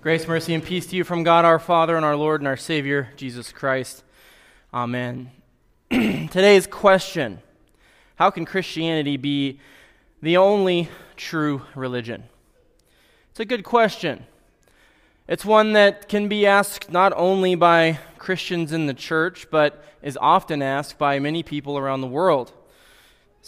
Grace, mercy, and peace to you from God our Father and our Lord and our Savior, Jesus Christ. Amen. Today's question How can Christianity be the only true religion? It's a good question. It's one that can be asked not only by Christians in the church, but is often asked by many people around the world.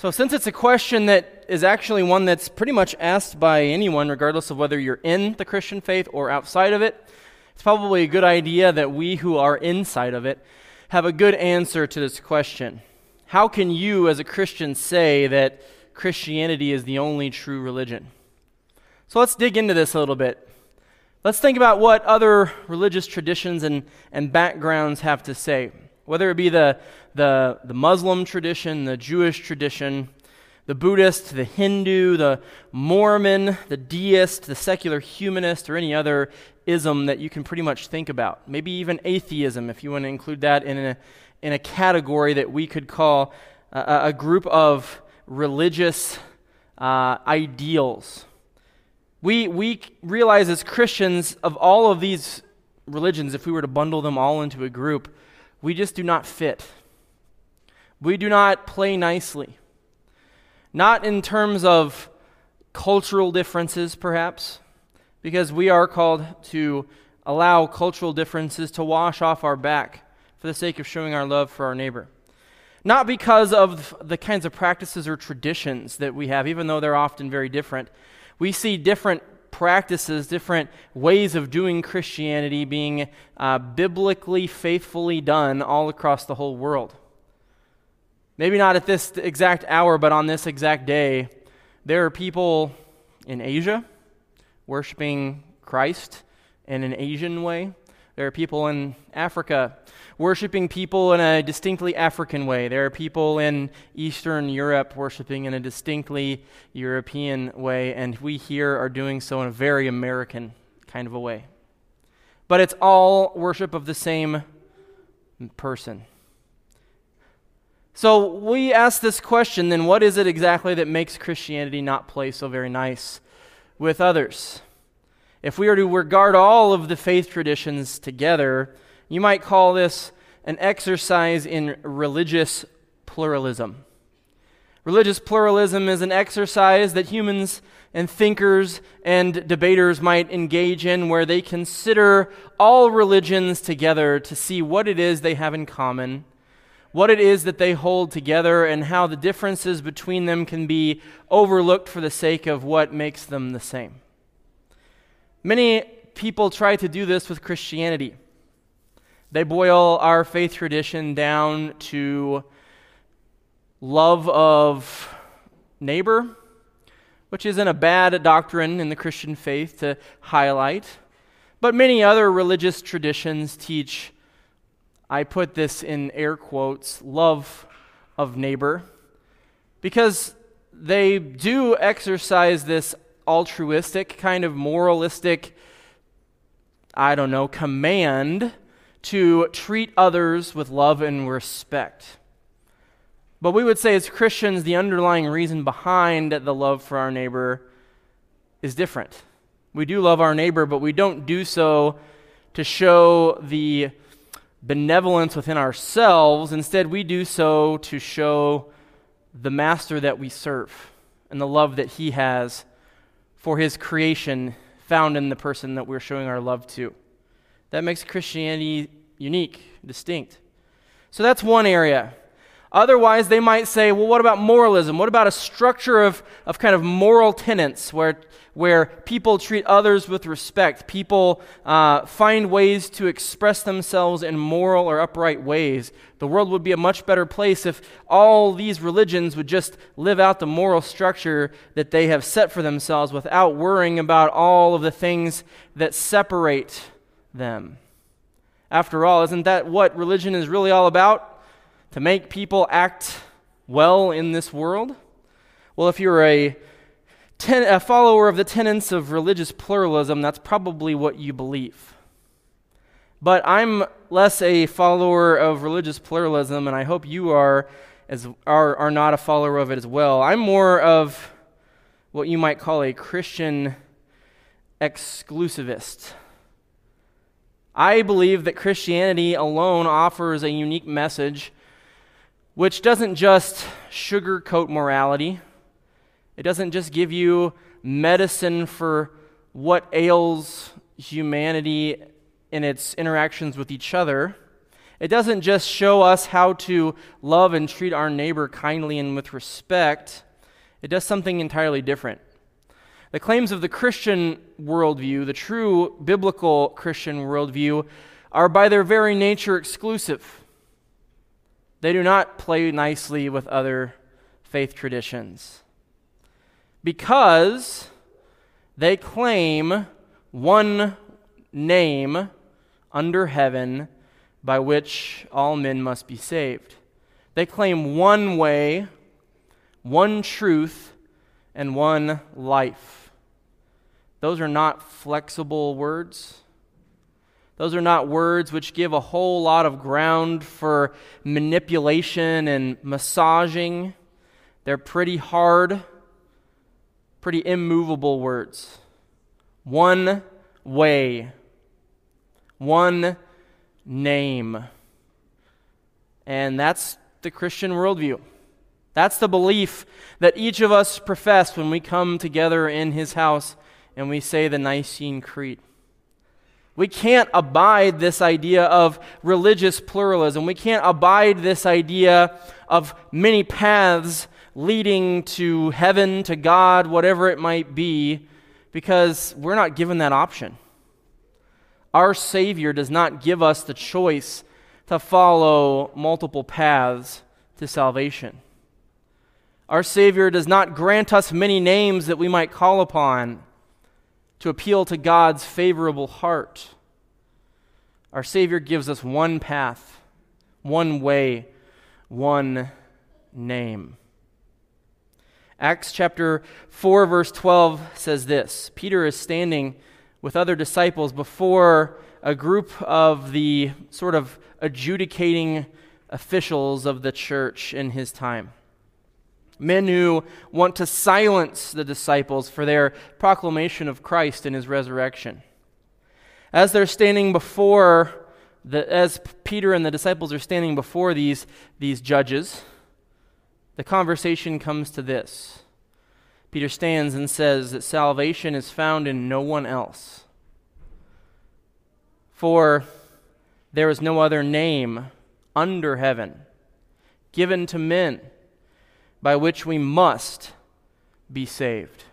So, since it's a question that is actually one that's pretty much asked by anyone, regardless of whether you're in the Christian faith or outside of it, it's probably a good idea that we who are inside of it have a good answer to this question. How can you, as a Christian, say that Christianity is the only true religion? So, let's dig into this a little bit. Let's think about what other religious traditions and, and backgrounds have to say whether it be the, the, the Muslim tradition, the Jewish tradition, the Buddhist, the Hindu, the Mormon, the deist, the secular humanist, or any other ism that you can pretty much think about. Maybe even atheism, if you want to include that in a, in a category that we could call a, a group of religious uh, ideals. We, we realize as Christians, of all of these religions, if we were to bundle them all into a group, we just do not fit. We do not play nicely. Not in terms of cultural differences, perhaps, because we are called to allow cultural differences to wash off our back for the sake of showing our love for our neighbor. Not because of the kinds of practices or traditions that we have, even though they're often very different. We see different practices, different ways of doing Christianity being uh, biblically faithfully done all across the whole world. Maybe not at this exact hour, but on this exact day, there are people in Asia worshiping Christ in an Asian way. There are people in Africa worshiping people in a distinctly African way. There are people in Eastern Europe worshiping in a distinctly European way, and we here are doing so in a very American kind of a way. But it's all worship of the same person. So we ask this question then, what is it exactly that makes Christianity not play so very nice with others? If we are to regard all of the faith traditions together, you might call this an exercise in religious pluralism. Religious pluralism is an exercise that humans and thinkers and debaters might engage in where they consider all religions together to see what it is they have in common, what it is that they hold together, and how the differences between them can be overlooked for the sake of what makes them the same. Many people try to do this with Christianity. They boil our faith tradition down to love of neighbor, which isn't a bad doctrine in the Christian faith to highlight. But many other religious traditions teach, I put this in air quotes, love of neighbor, because they do exercise this altruistic, kind of moralistic, I don't know, command to treat others with love and respect. But we would say, as Christians, the underlying reason behind the love for our neighbor is different. We do love our neighbor, but we don't do so to show the benevolence within ourselves. Instead, we do so to show the master that we serve and the love that he has for his creation found in the person that we're showing our love to. That makes Christianity unique, distinct. So that's one area. Otherwise, they might say, well, what about moralism? What about a structure of, of kind of moral tenets where, where people treat others with respect? People uh, find ways to express themselves in moral or upright ways. The world would be a much better place if all these religions would just live out the moral structure that they have set for themselves without worrying about all of the things that separate them. After all, isn't that what religion is really all about? To make people act well in this world? Well, if you're a, ten, a follower of the tenets of religious pluralism, that's probably what you believe. But I'm less a follower of religious pluralism, and I hope you are, as, are, are not a follower of it as well. I'm more of what you might call a Christian exclusivist. I believe that Christianity alone offers a unique message which doesn't just sugarcoat morality, it doesn't just give you medicine for what ails humanity in its interactions with each other. It doesn't just show us how to love and treat our neighbor kindly and with respect. It does something entirely different. The claims of the Christian worldview, the true biblical Christian worldview, are by their very nature exclusive. They do not play nicely with other faith traditions because they claim one name under heaven by which all men must be saved. They claim one way, one truth, and one life. Those are not flexible words. Those are not words which give a whole lot of ground for manipulation and massaging. They're pretty hard, pretty immovable words. One way, one name. And that's the Christian worldview. That's the belief that each of us profess when we come together in his house and we say the Nicene Creed. We can't abide this idea of religious pluralism. We can't abide this idea of many paths leading to heaven, to God, whatever it might be, because we're not given that option. Our Savior does not give us the choice to follow multiple paths to salvation. Our Savior does not grant us many names that we might call upon to appeal to God's favorable heart. Our Savior gives us one path, one way, one name. Acts chapter 4, verse 12 says this Peter is standing with other disciples before a group of the sort of adjudicating officials of the church in his time. Men who want to silence the disciples for their proclamation of Christ and his resurrection. As they're standing before, the, as Peter and the disciples are standing before these, these judges, the conversation comes to this. Peter stands and says that salvation is found in no one else. For there is no other name under heaven given to men by which we must be saved.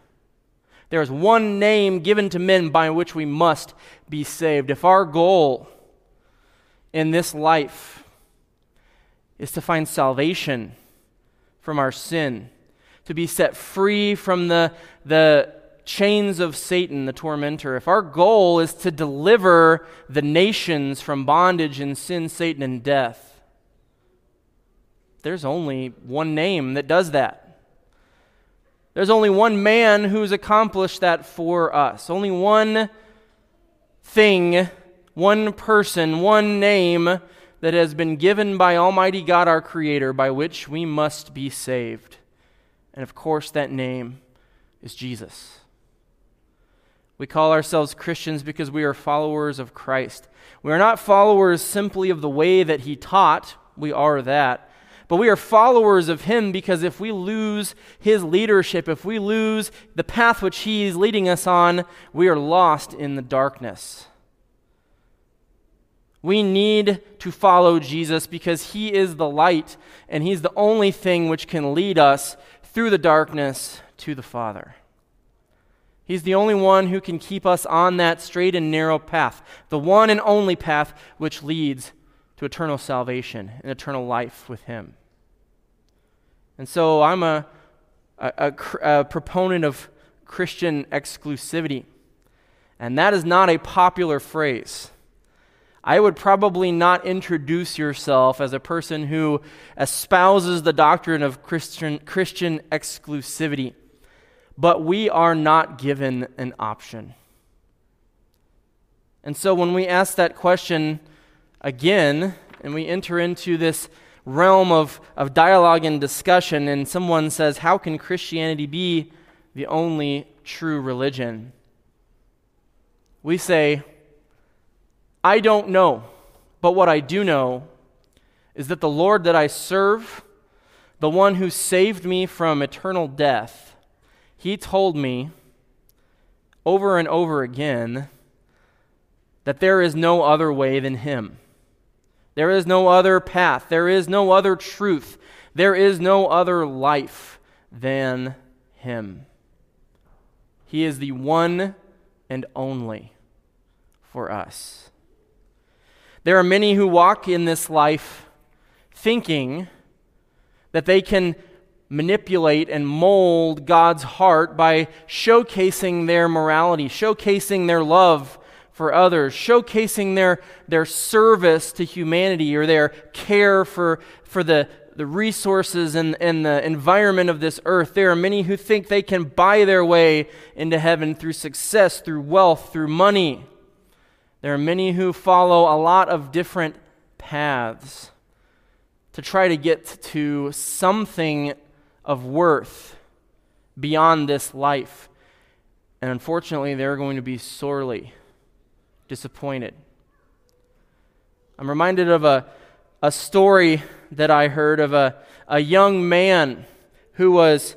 There is one name given to men by which we must be saved. If our goal in this life is to find salvation from our sin, to be set free from the, the chains of Satan, the tormentor, if our goal is to deliver the nations from bondage and sin, Satan, and death, there's only one name that does that. There's only one man who's accomplished that for us. Only one thing, one person, one name that has been given by Almighty God our Creator by which we must be saved. And of course, that name is Jesus. We call ourselves Christians because we are followers of Christ. We are not followers simply of the way that He taught, we are that. But we are followers of him because if we lose his leadership, if we lose the path which he is leading us on, we are lost in the darkness. We need to follow Jesus because he is the light and he's the only thing which can lead us through the darkness to the Father. He's the only one who can keep us on that straight and narrow path, the one and only path which leads to eternal salvation and eternal life with Him. And so I'm a, a, a, a proponent of Christian exclusivity. And that is not a popular phrase. I would probably not introduce yourself as a person who espouses the doctrine of Christian, Christian exclusivity. But we are not given an option. And so when we ask that question again, and we enter into this realm of, of dialogue and discussion, and someone says, How can Christianity be the only true religion? We say, I don't know, but what I do know is that the Lord that I serve, the one who saved me from eternal death, he told me over and over again that there is no other way than him. There is no other path. There is no other truth. There is no other life than him. He is the one and only for us. There are many who walk in this life thinking that they can manipulate and mold God's heart by showcasing their morality, showcasing their love for others, showcasing their, their service to humanity or their care for, for the, the resources and, and the environment of this earth. There are many who think they can buy their way into heaven through success, through wealth, through money. There are many who follow a lot of different paths to try to get to something of worth beyond this life. And unfortunately, they're going to be sorely disappointed. I'm reminded of a, a story that I heard of a, a young man who was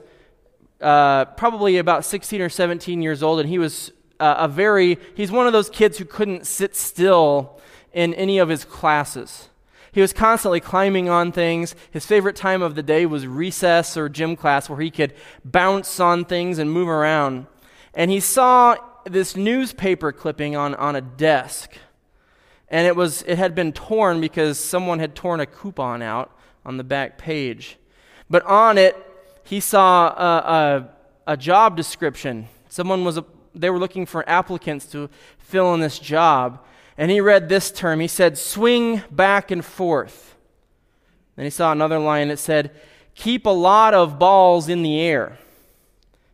uh, probably about 16 or 17 years old, and he was uh, a very, he's one of those kids who couldn't sit still in any of his classes. He was constantly climbing on things. His favorite time of the day was recess or gym class where he could bounce on things and move around. And he saw this newspaper clipping on, on a desk. And it, was, it had been torn because someone had torn a coupon out on the back page. But on it, he saw a, a, a job description. Someone was, a, they were looking for applicants to fill in this job and he read this term. He said, swing back and forth. Then he saw another line that said, keep a lot of balls in the air.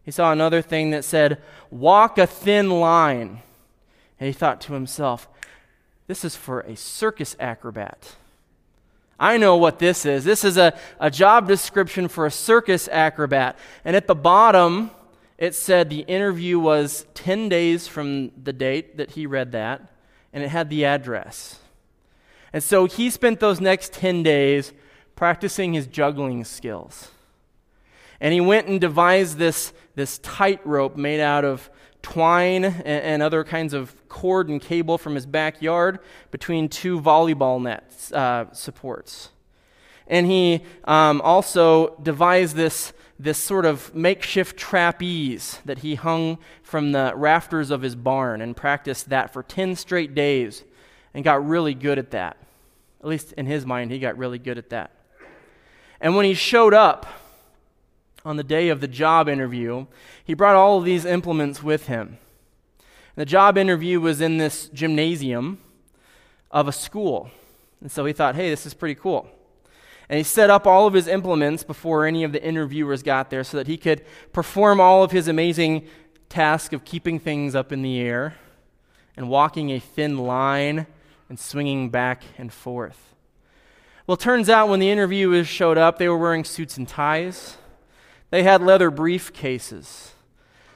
He saw another thing that said, walk a thin line. And he thought to himself, this is for a circus acrobat. I know what this is. This is a, a job description for a circus acrobat. And at the bottom, it said the interview was 10 days from the date that he read that and it had the address. And so he spent those next 10 days practicing his juggling skills. And he went and devised this, this tightrope made out of twine and, and, other kinds of cord and cable from his backyard between two volleyball net uh, supports. And he um, also devised this this sort of makeshift trapeze that he hung from the rafters of his barn and practiced that for 10 straight days and got really good at that. At least in his mind, he got really good at that. And when he showed up on the day of the job interview, he brought all of these implements with him. The job interview was in this gymnasium of a school. And so he thought, hey, this is pretty cool. And he set up all of his implements before any of the interviewers got there so that he could perform all of his amazing task of keeping things up in the air and walking a thin line and swinging back and forth. Well, turns out when the interviewers showed up, they were wearing suits and ties. They had leather briefcases.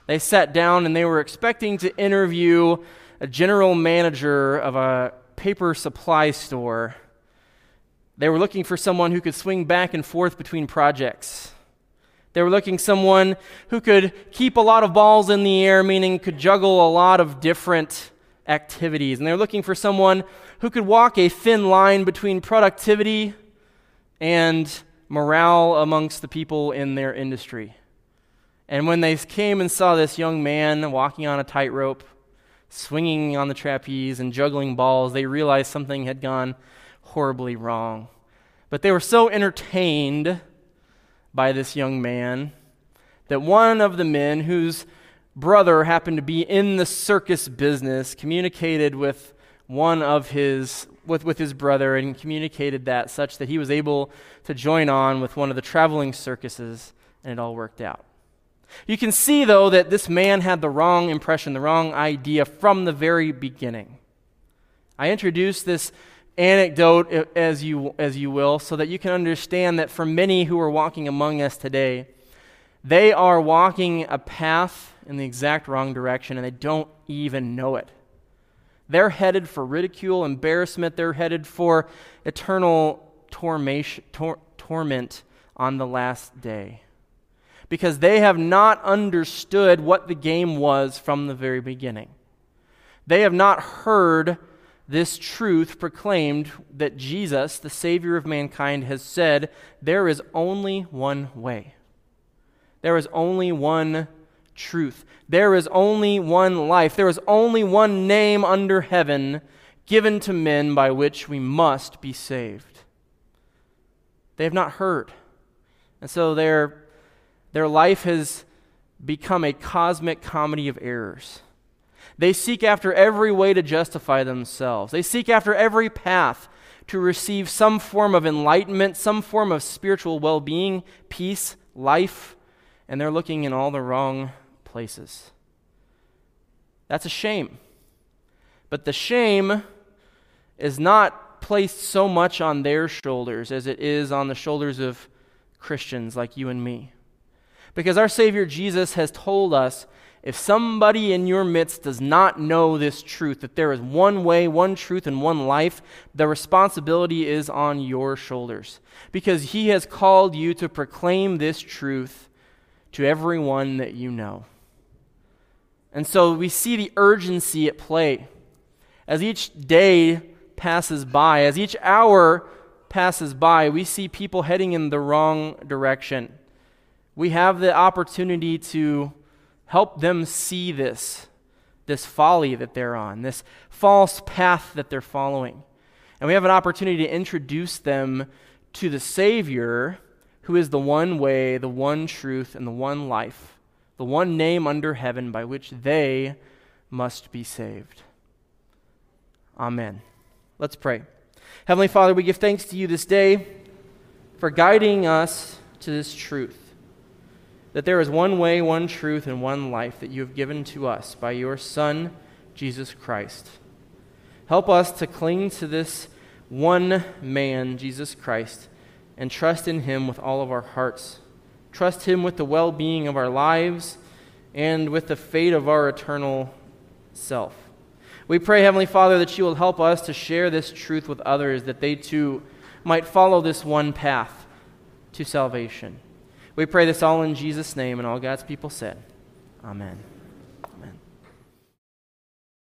They sat down and they were expecting to interview a general manager of a paper supply store they were looking for someone who could swing back and forth between projects. They were looking someone who could keep a lot of balls in the air, meaning could juggle a lot of different activities. And they were looking for someone who could walk a thin line between productivity and morale amongst the people in their industry. And when they came and saw this young man walking on a tightrope, swinging on the trapeze, and juggling balls, they realized something had gone horribly wrong. But they were so entertained by this young man that one of the men whose brother happened to be in the circus business communicated with one of his with, with his brother and communicated that such that he was able to join on with one of the traveling circuses and it all worked out. You can see though that this man had the wrong impression, the wrong idea from the very beginning. I introduced this anecdote, as you, as you will, so that you can understand that for many who are walking among us today, they are walking a path in the exact wrong direction and they don't even know it. They're headed for ridicule, embarrassment. They're headed for eternal tor- torment on the last day. Because they have not understood what the game was from the very beginning. They have not heard this truth proclaimed that Jesus, the Savior of mankind, has said there is only one way. There is only one truth. There is only one life. There is only one name under heaven given to men by which we must be saved. They have not heard. And so their, their life has become a cosmic comedy of errors. They seek after every way to justify themselves, they seek after every path to receive some form of enlightenment, some form of spiritual well being, peace, life, and they're looking in all the wrong places. That's a shame. But the shame is not placed so much on their shoulders as it is on the shoulders of Christians like you and me. Because our Savior Jesus has told us if somebody in your midst does not know this truth, that there is one way, one truth, and one life, the responsibility is on your shoulders. Because He has called you to proclaim this truth to everyone that you know. And so we see the urgency at play. As each day passes by, as each hour passes by, we see people heading in the wrong direction. We have the opportunity to help them see this, this folly that they're on, this false path that they're following. And we have an opportunity to introduce them to the Savior, who is the one way, the one truth, and the one life, the one name under heaven by which they must be saved. Amen. Let's pray. Heavenly Father, we give thanks to you this day for guiding us to this truth that there is one way, one truth, and one life that you have given to us by your Son, Jesus Christ. Help us to cling to this one man, Jesus Christ, and trust in him with all of our hearts. Trust him with the well being of our lives and with the fate of our eternal self. We pray, Heavenly Father, that you will help us to share this truth with others, that they too might follow this one path to salvation. We pray this all in Jesus' name, and all God's people said, Amen.